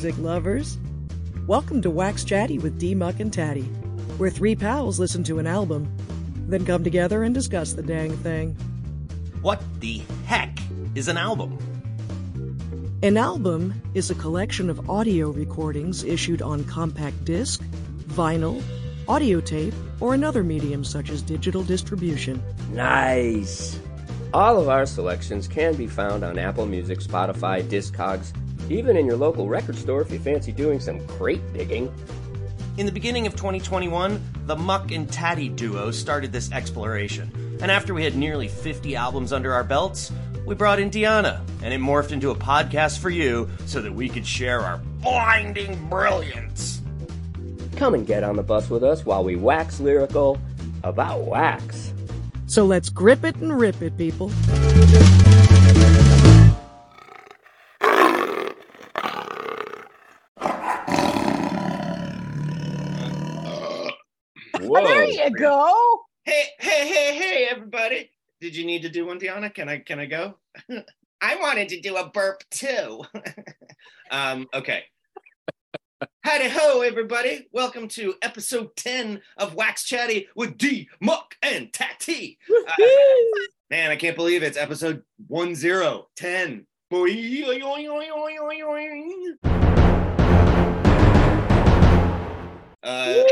music lovers. Welcome to Wax Chatty with D Muck and Tatty, where three pals listen to an album, then come together and discuss the dang thing. What the heck is an album? An album is a collection of audio recordings issued on compact disc, vinyl, audio tape, or another medium such as digital distribution. Nice. All of our selections can be found on Apple Music, Spotify, Discogs, even in your local record store if you fancy doing some crate digging. In the beginning of 2021, the Muck and Tatty duo started this exploration. And after we had nearly 50 albums under our belts, we brought in Diánna, and it morphed into a podcast for you so that we could share our blinding brilliance. Come and get on the bus with us while we wax lyrical about wax. So let's grip it and rip it, people. Go. Hey, hey, hey, hey, everybody. Did you need to do one, Diánna? Can I can I go? I wanted to do a burp too. um, okay. Howdy ho, everybody. Welcome to episode 10 of Wax Chatty with D, Muck, and Tatty. Uh, man, I can't believe it's episode 10, 10. Boy. Uh.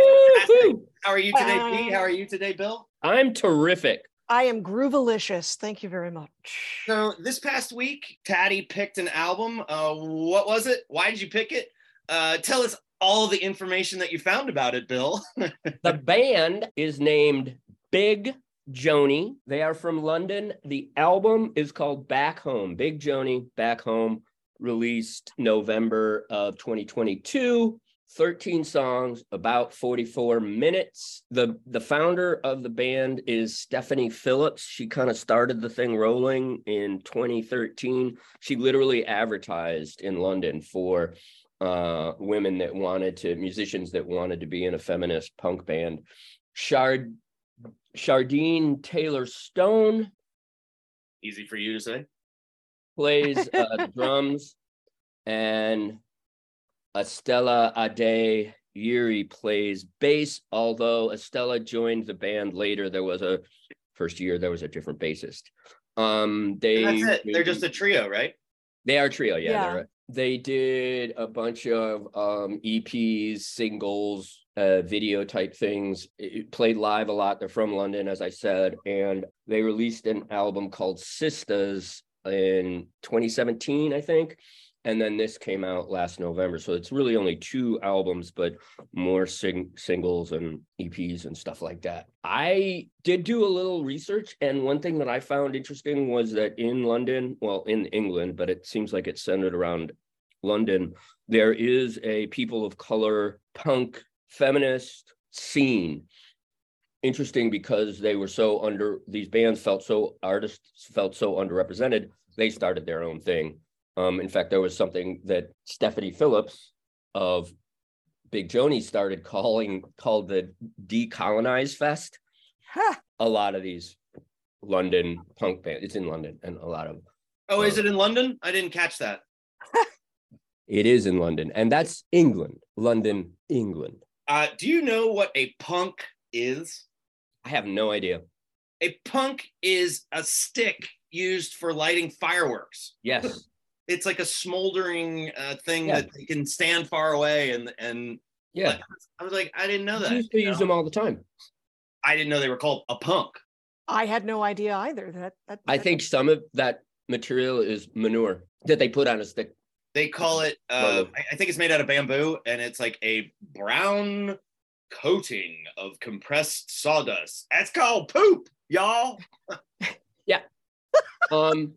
How are you today, Pete? How are you today, Bill? I'm terrific. I am groovalicious. Thank you very much. So this past week, Tatty picked an album. Uh, what was it? Why did you pick it? Uh, tell us all the information that you found about it, Bill. The band is named Big Joanie. They are from London. The album is called Back Home. Big Joanie, Back Home, released November of 2022. 13 songs, about 44 minutes. The the founder of the band is Stephanie Phillips. She kind of started the thing rolling in 2013. She literally advertised in London for uh, women that wanted to musicians that wanted to be in a feminist punk band. Shard Chardine Taylor Stone Easy for you to say. plays uh, drums, and Estella Ade Yuri plays bass. Although Estella joined the band later, there was a first year there was a different bassist. Um, they And that's it. They're just a trio, right? they are a trio, yeah. Yeah. They're, did a bunch of um, EPs, singles, uh, video type things. It played live a lot. They're from London, as I said, and they released an album called Sisters in 2017, I think. And then this came out last November. So it's really only two albums, but more sing- singles and EPs and stuff like that. I did do a little research. And one thing that I found interesting was that in London, well, in England, but it seems like it's centered around London, there is a people of color punk feminist scene. Interesting because they were so under, these bands felt so, artists felt so underrepresented, they started their own thing. Um, in fact, there was something that Stephanie Phillips of Big Joanie started calling called the Decolonize Fest. Ha! A lot of these London punk bands, it's in London, and a lot of Oh, is it in London? I didn't catch that. it is in London, and that's England, London, England. Uh, do you know what a punk is? I have no idea. A punk is a stick used for lighting fireworks. Yes, It's like a smoldering uh, thing Yeah. that they can stand far away and and yeah, I was like, I didn't know we that. used to you use know? them all the time. I didn't know they were called a punk. I had no idea either. That, that I that- think some of that material is manure that they put on a stick. They call it. Uh, I, I think it's made out of bamboo, and it's like a brown coating of compressed sawdust. That's called poop, y'all. Yeah um,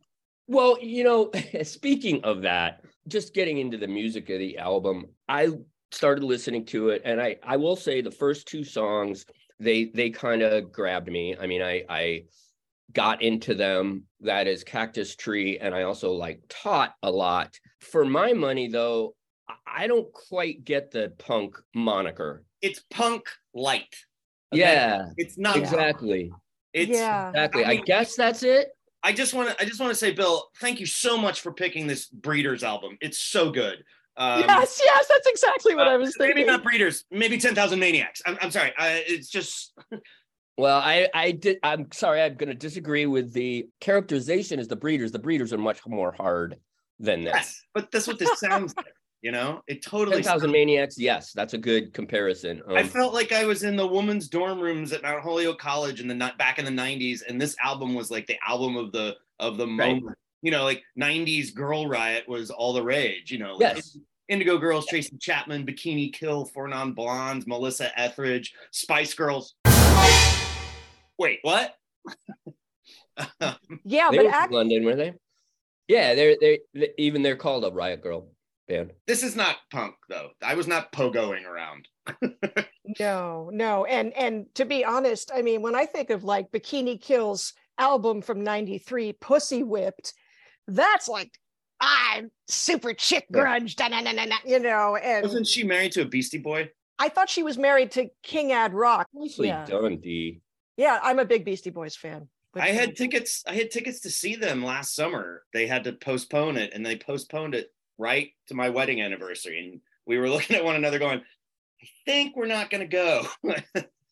well, you know, speaking of that, just getting into the music of the album, I started listening to it, and I I will say the first two songs they they kind of grabbed me. I mean, I I got into them. That is Cactus Tree, and I also like taught a lot. For my money, though, I- I don't quite get the punk moniker. It's punk light. okay? Yeah, It's not exactly, It's yeah. exactly. I I guess that's it. I just want to I just want to say, Bill, thank you so much for picking this Breeders album. It's so good. Um, yes, yes, that's exactly what uh, I was thinking. maybe thinking. not breeders, maybe ten thousand maniacs. I'm, I'm sorry. Uh, it's just Well, I I did. I'm sorry. I'm going to disagree with the characterization as the breeders. The breeders are much more hard than this. yes, but that's what this sounds like. You know, it totally. Ten thousand maniacs. Yes, that's a good comparison. I Um, felt like I was in the women's dorm rooms at Mount Holyoke College in the ni- back in the '90s, and this album was like the album of the of the Right. moment. You know, like '90s girl riot was all the rage. You know, like Yes. Indigo Girls, Tracy Chapman, Bikini Kill, Four Non Blondes, Melissa Etheridge, Spice Girls. Wait, what? yeah, they but were from act- London, were they? Yeah, they're they they- even they're called a Riot Grrrl band. this is not punk though. I was not pogoing around. no, no, and and to be honest, I mean, when I think of like Bikini Kill's album from '93, Pussy Whipped, that's like I'm super chick Yeah. grunge, da, na, na, na, na, you know. And Wasn't she married to a Beastie Boy? I thought she was married to King Ad Rock. Nicely Yeah. done, D. Yeah, I'm a big Beastie Boys fan. But- I had tickets. I had tickets to see them last summer. They had to postpone it, and they postponed it right to my wedding anniversary. And we were looking at one another, going, "I think we're not going to go."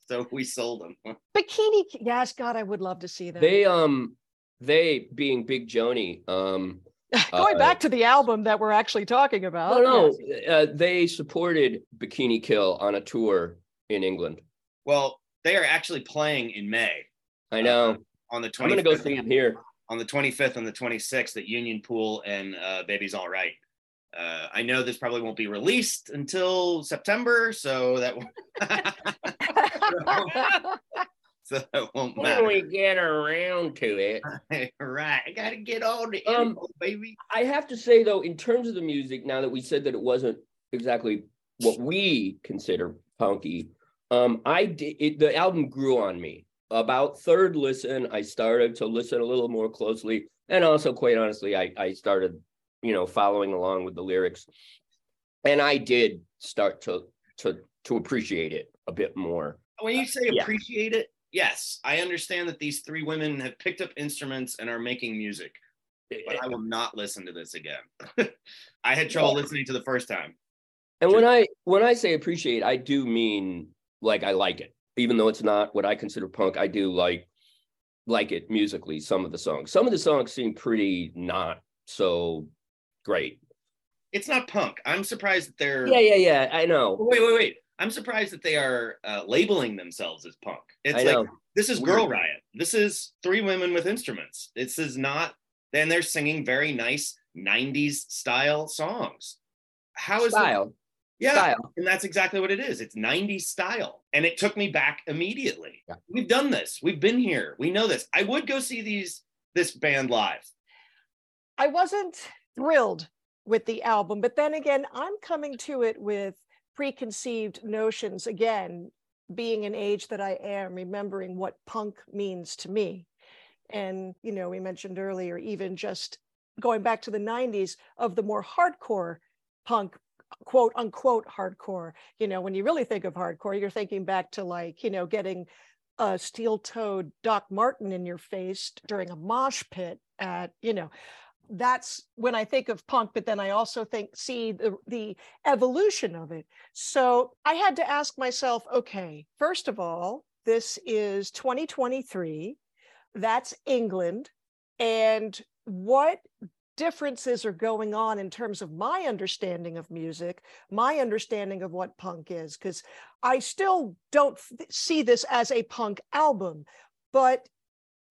so we sold them. Bikini. Yes, God, I would love to see them. They um they being Big Joanie um Going uh, back to the album that we're actually talking about. no no yes. uh, they supported Bikini Kill on a tour in England. Well, they are actually playing in May I know. on the I'm gonna go see them here. on the 25th and the 26th at Union Pool and uh, Baby's All Right. Uh, I know this probably won't be released until September, so that won't. so that won't When we get around to it. right, I gotta get on the Um, info, baby. I have to say though, in terms of the music, now that we said that it wasn't exactly what we consider punky, um, I did it, the album grew on me. About third listen, I started to listen a little more closely, and also, quite honestly, I I started, you know, following along with the lyrics, and I did start to to to appreciate it a bit more. When you uh, say yeah. appreciate it, yes, I understand that these three women have picked up instruments and are making music, eh, but eh. I will not listen to this again. I had trouble listening to the first time. And when I when I say appreciate, I do mean like I like it, even though it's not what I consider punk. I do like like it musically. Some of the songs, some of the songs seem pretty not so great. It's not punk. I'm surprised that they're Yeah, yeah, yeah. I know. Wait, wait, wait. I'm surprised that they are uh, labeling themselves as punk. It's I like know. this is Girl. Riot. This is three women with instruments. This is not. Then they're singing very nice '90s style songs. How is that? Style, Yeah, style. and that's exactly what it is. It's '90s style, and it took me back immediately. Yeah. We've done this. We've been here. We know this. I would go see these this band live. I wasn't thrilled with the album, but then again, I'm coming to it with preconceived notions again, being an age that I am, remembering what punk means to me. And, you know, we mentioned earlier, even just going back to the 90s of the more hardcore punk, quote unquote hardcore. You know, when you really think of hardcore, you're thinking back to like, you know, getting a steel toed Doc Marten in your face during a mosh pit at, you know, that's when I think of punk, but then I also think see the the evolution of it. So I had to ask myself, okay, first of all, this is 2023. That's England. And what differences are going on in terms of my understanding of music, my understanding of what punk is? Because I still don't see this as a punk album, but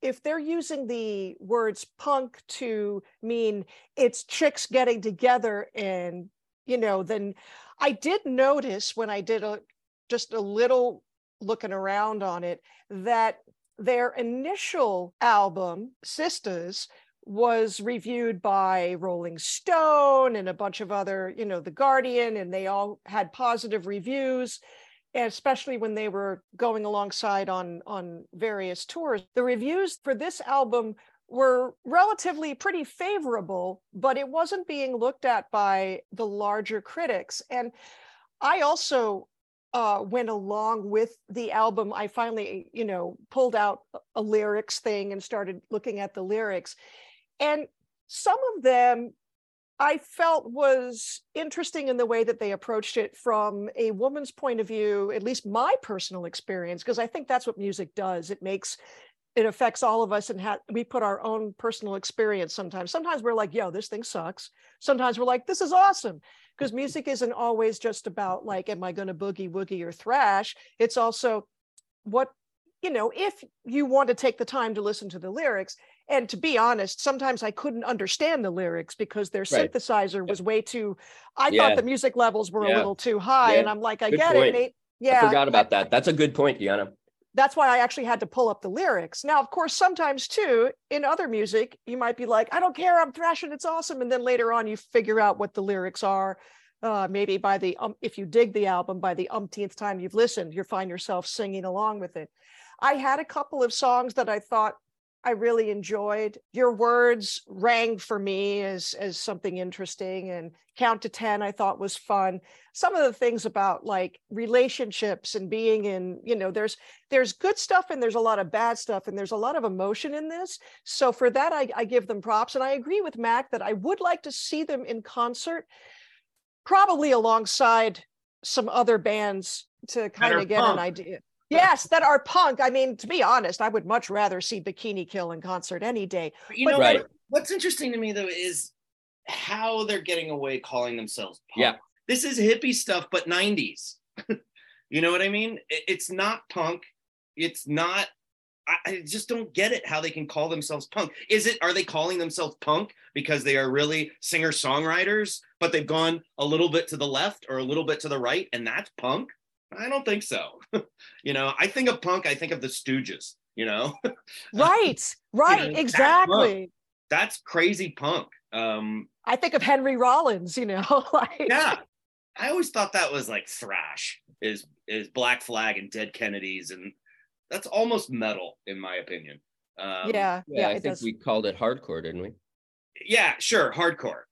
if they're using the words punk to mean it's chicks getting together and you know then i did notice when i did a just a little looking around on it that their initial album sisters was reviewed by rolling stone and a bunch of other you know the guardian and they all had positive reviews especially when they were going alongside on on various tours the reviews for this album were relatively pretty favorable but it wasn't being looked at by the larger critics. And i also uh, went along with the album. I finally you know pulled out a lyrics thing and started looking at the lyrics. And some of them I felt was interesting in the way that they approached it from a woman's point of view, at least my personal experience, because I think that's what music does. It makes it affects all of us and ha- we put our own personal experience sometimes. Sometimes we're like, yo, this thing sucks. Sometimes we're like, this is awesome. Because music isn't always just about like, am I going to boogie woogie or thrash? It's also what, you know, if you want to take the time to listen to the lyrics, and to be honest sometimes i couldn't understand the lyrics because their Right. synthesizer was way too i Yeah. thought the music levels were a little too high Yeah. and i'm like i Good get point. it Nate. yeah I forgot about that. That's a good point, Diánna. that's why i actually had to pull up the lyrics now of course sometimes too in other music you might be like i don't care i'm thrashing it's awesome and then later on you figure out what the lyrics are uh, maybe by the um, if you dig the album by the umpteenth time you've listened you find yourself singing along with it i had a couple of songs that i thought I really enjoyed. Your words rang for me as as something interesting and count to 10 I thought was fun. Some of the things about like relationships and being in, you know, there's there's good stuff and there's a lot of bad stuff and there's a lot of emotion in this. So for that I, I give them props and I agree with Mac that I would like to see them in concert probably alongside some other bands to kind of get an idea. Yes, that are punk. I mean, to be honest, I would much rather see Bikini Kill in concert any day. But you But know Right. what? What's interesting to me though is how they're getting away calling themselves punk. Yeah. This is hippie stuff, but 90s. you know what I mean? It's not punk. It's not. I, I just don't get it how they can call themselves punk. Is it, are they calling themselves punk because they are really singer songwriters, but they've gone a little bit to the left or a little bit to the right, and that's punk? I don't think so. you know, I think of punk, I think of the Stooges, you know? Right, right, know, exactly. that's crazy punk. Um, I think of Henry Rollins, you know, like yeah, I always thought that was like thrash, is is Black Flag and Dead Kennedys, and that's almost metal in my opinion. Um, yeah, Yeah, yeah, I think does. we called it hardcore, didn't we? yeah, sure, hardcore.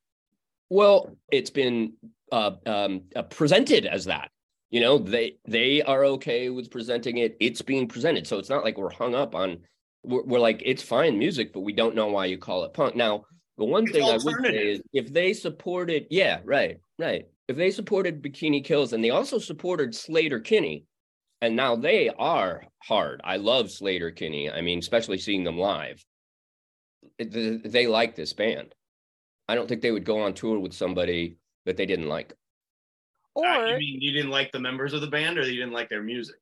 Well, it's been uh, um, uh, presented as that. You know, they they are okay with presenting it. It's being presented, so it's not like we're hung up on. We're, we're like it's fine music, but we don't know why you call it punk. Now, the one It's thing I would say is if they supported, yeah, right, right. If they supported Bikini Kills and they also supported Sleater-Kinney, and now they are hard. I love Sleater-Kinney. I mean, especially seeing them live. They like this band. I don't think they would go on tour with somebody that they didn't like. Or Uh, you mean you didn't like the members of the band, or you didn't like their music?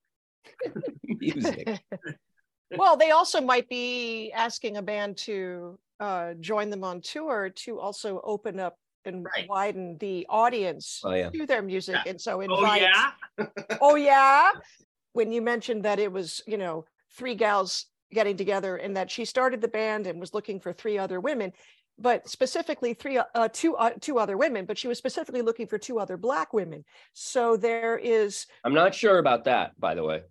Music. well, they also might be asking a band to uh, join them on tour to also open up and Right. widen the audience Oh yeah. to their music, Yeah. and so invite. Oh invite. yeah, oh yeah when you mentioned that it was you know three gals getting together and that she started the band and was looking for three other women but specifically three uh, two uh, two other women but she was specifically looking for two other black women so there is I'm not sure about that, by the way.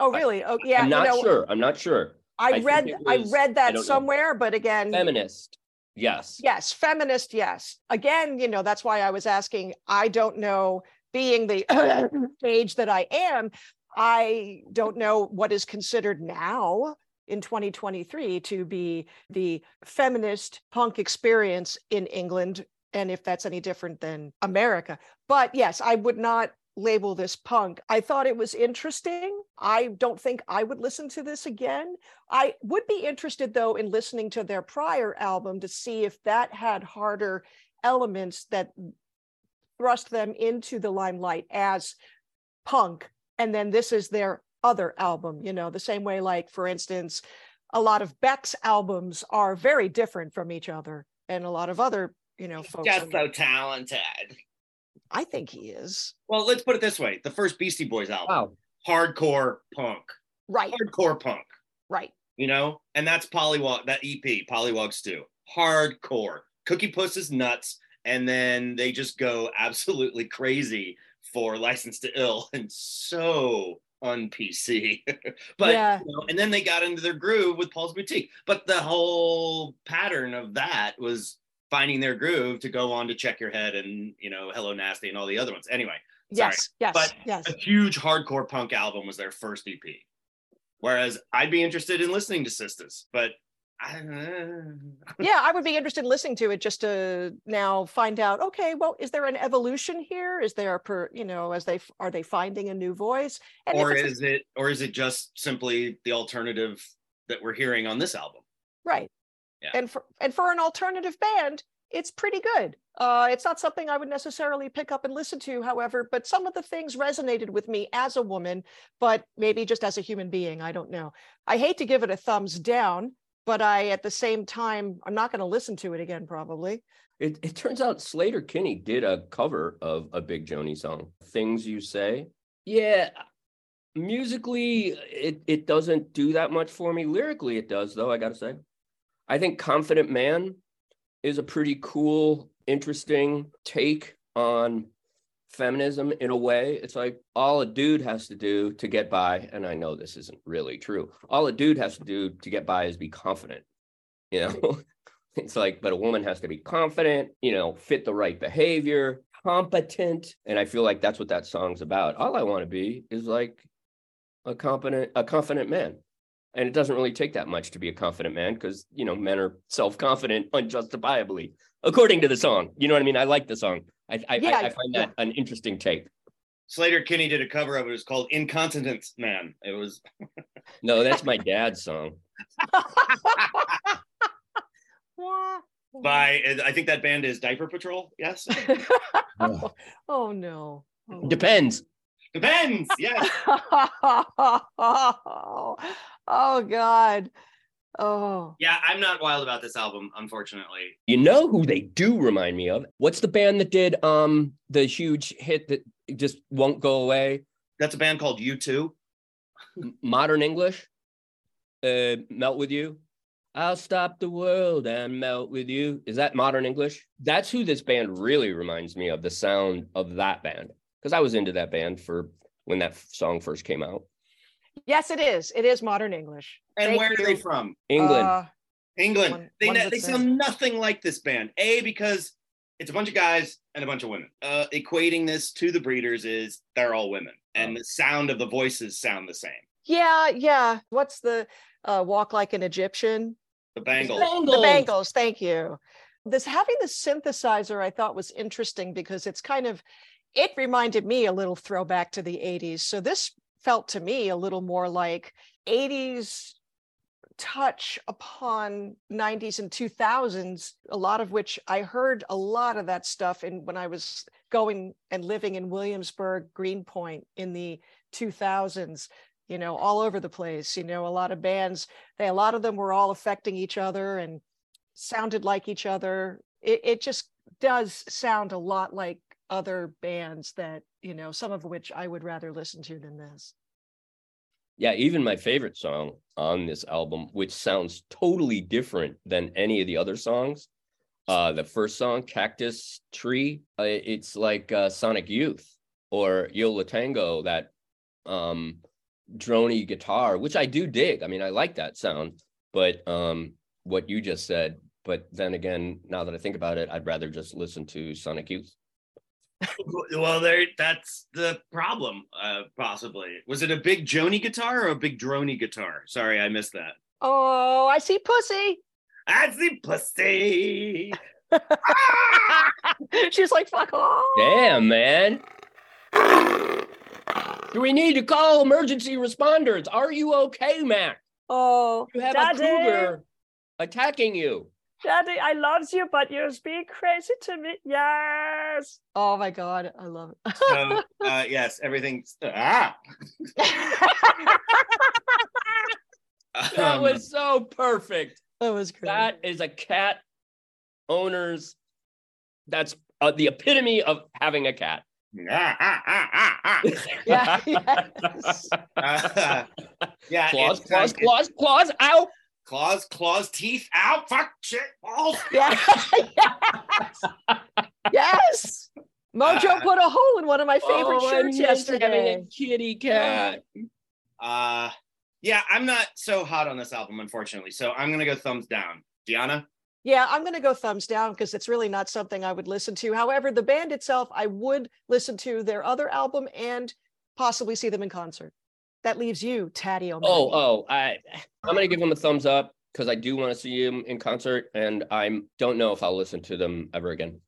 oh really oh yeah I'm you not know sure. I'm not sure. I i read it i was- read that know. somewhere but again Feminist. Yes. yes feminist yes again you know that's why i was asking i don't know being the age that i am i don't know what is considered now in 2023 to be the feminist punk experience in england and if that's any different than america. But yes i would not label this punk. I thought it was interesting. I don't think i would listen to this again. I would be interested though in listening to their prior album to see if that had harder elements that thrust them into the limelight as punk. And then this is their other album, you know, the same way, like, for instance, a lot of Beck's albums are very different from each other. And a lot of other, you know, folks. just on- so talented. I think he is. Well, let's put it this way: the first Beastie Boys album, Wow. hardcore punk, Right, hardcore punk. right. you know, and that's Pollywog, that EP, Pollywog Stew, hardcore. Cookie Puss is nuts, and then they just go absolutely crazy for License to Ill, and so un PC. but Yeah. you know, and then they got into their groove with Paul's Boutique. But the whole pattern of that was finding their groove to go on to Check Your Head and you know Hello Nasty and all the other ones. Anyway, Sorry, Yes, yes, but- yes. a huge hardcore punk album was their first EP. Whereas I'd be interested in listening to Sisters, but yeah, I would be interested in listening to it just to now find out. Okay, well, is there an evolution here? Is there per you know as they are they finding a new voice? And or is it or is it just simply the alternative that we're hearing on this album? right? Yeah. And for and for an alternative band, it's pretty good. Uh, it's not something I would necessarily pick up and listen to, however, but some of the things resonated with me as a woman, but maybe just as a human being. I don't know. I hate to give it a thumbs down, but I, at the same time, I'm not going to listen to it again, probably. It, it turns out Sleater-Kinney did a cover of a Big Joanie song, Things You Say. Yeah, musically, it, it doesn't do that much for me. Lyrically, it does, though, I got to say. I think Confident Man is a pretty cool, interesting take on feminism in a way. It's like all a dude has to do to get by, and I know this isn't really true. All a dude has to do to get by is be confident. You know, it's like, but a woman has to be confident, you know, fit the right behavior, competent. And I feel like that's what that song's about. All I want to be is like a competent, a confident man. And it doesn't really take that much to be a confident man because, you know, men are self confident unjustifiably, according to the song. You know what I mean? I like the song. I, I, Yeah, I, I find that an interesting take. Sleater-Kinney did a cover of it. It was called Incontinence Man. It was No, that's my dad's song. by I think that band is Diaper Patrol. Yes. oh no. Oh. Depends. Depends. Yes. oh God. Oh. Yeah, I'm not wild about this album, unfortunately. You know who they do remind me of? What's the band that did um the huge hit that just won't go away? That's a band called U2. Modern English? Uh Melt with You? I'll stop the world and melt with you. Is that modern English? That's who this band really reminds me of, the sound of that band. Because I was into that band for when that f- song first came out. Yes, it is. It is modern English. And Thank where you. are they from? England. Uh, England. One- they one they say. sound nothing like this band. A because it's a bunch of guys and a bunch of women. Uh, equating this to the Breeders is they're all women, and the sound of the voices sound the same. yeah, yeah. What's the uh, walk like an Egyptian? The Bangles. The Bangles. Thank you. This having the synthesizer, I thought was interesting because it's kind of, it reminded me a little throwback to the 80s. So this felt to me a little more like 80s touch upon 90s and 2000s a lot of which i heard a lot of that stuff in when i was going and living in williamsburg greenpoint in the 2000s you know all over the place you know a lot of bands they a lot of them were all affecting each other and sounded like each other. It, it just does sound a lot like other bands that you know some of which i would rather listen to than this Yeah, even my favorite song on this album, which sounds totally different than any of the other songs. Uh, the first song, Cactus Tree, uh, it's like uh, Sonic Youth or Yo La Tengo, that um, drony guitar, which I do dig. I mean, I like that sound, but um, what you just said. But then again, now that I think about it, I'd rather just listen to Sonic Youth. Well, there. That's the problem. Uh, possibly. Was it a big Joanie guitar or a big drony guitar? Sorry, I missed that. oh i see pussy I see pussy. she's like fuck off Damn, man. Do we need to call emergency responders? Are you okay, Mac? oh You have Daddy. a cougar attacking you. Daddy, I love you, but you're being crazy to me. Yes. Oh my God, I love it. So, uh, yes, everything's ah. That Um, was so perfect. that was great. That is a cat owner's. That's uh, the epitome of having a cat. ah, ah, ah, ah, ah. yeah. Yes. Uh, yeah, claws, it's, claws, uh, claws, claws. Ow! Claws, claws, teeth. out, Fuck! Shit! Balls! Yeah. yes. yes. Mojo Uh, put a hole in one of my favorite oh, shirts miss having yesterday. a kitty cat. Uh, yeah, I'm not so hot on this album, unfortunately. So I'm gonna go thumbs down. Diánna. Yeah, I'm going to go thumbs down because it's really not something I would listen to. However, the band itself, I would listen to their other album and possibly see them in concert. That leaves you, Tatty oh, O'Malley. Oh, oh, I, I'm gonna give him a thumbs up. because I do want to see him in concert, and I don't know if I'll listen to them ever again.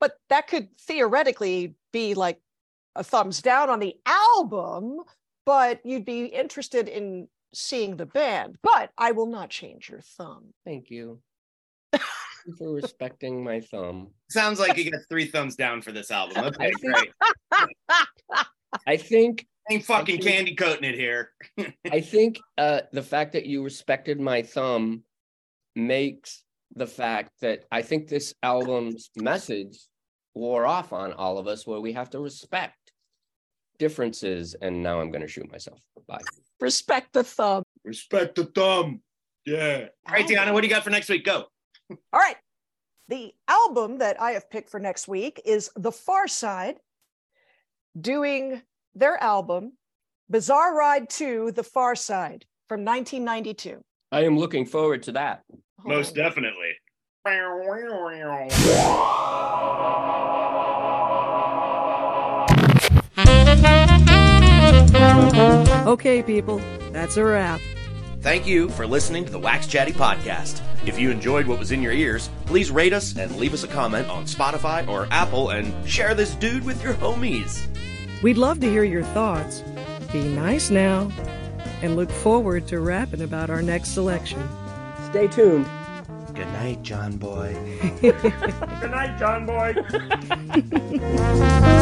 But that could theoretically be like a thumbs down on the album, but you'd be interested in seeing the band. But I will not change your thumb. Thank you. Thank you for respecting my thumb. Sounds like you got three thumbs down for this album. Okay, I think- great. I think Ain't fucking Actually- candy coating it here. I think uh, the fact that you respected my thumb makes the fact that I think this album's message wore off on all of us, where we have to respect differences. And now I'm going to shoot myself. Bye. Respect the thumb. Respect the thumb. Yeah. All right, Diánna, what do you got for next week? Go. All right. The album that I have picked for next week is The Pharcyde doing their album, Bizarre Ride to The Pharcyde from 1992. I am looking forward to that. Most Oh. definitely. Okay, people, that's a wrap. Thank you for listening to the Wax Chatty Podcast. If you enjoyed what was in your ears, please rate us and leave us a comment on Spotify or Apple and share this dude with your homies. We'd love to hear your thoughts. Be nice now, and look forward to rapping about our next selection. Stay tuned. Good night, John Boy. Good night, John Boy.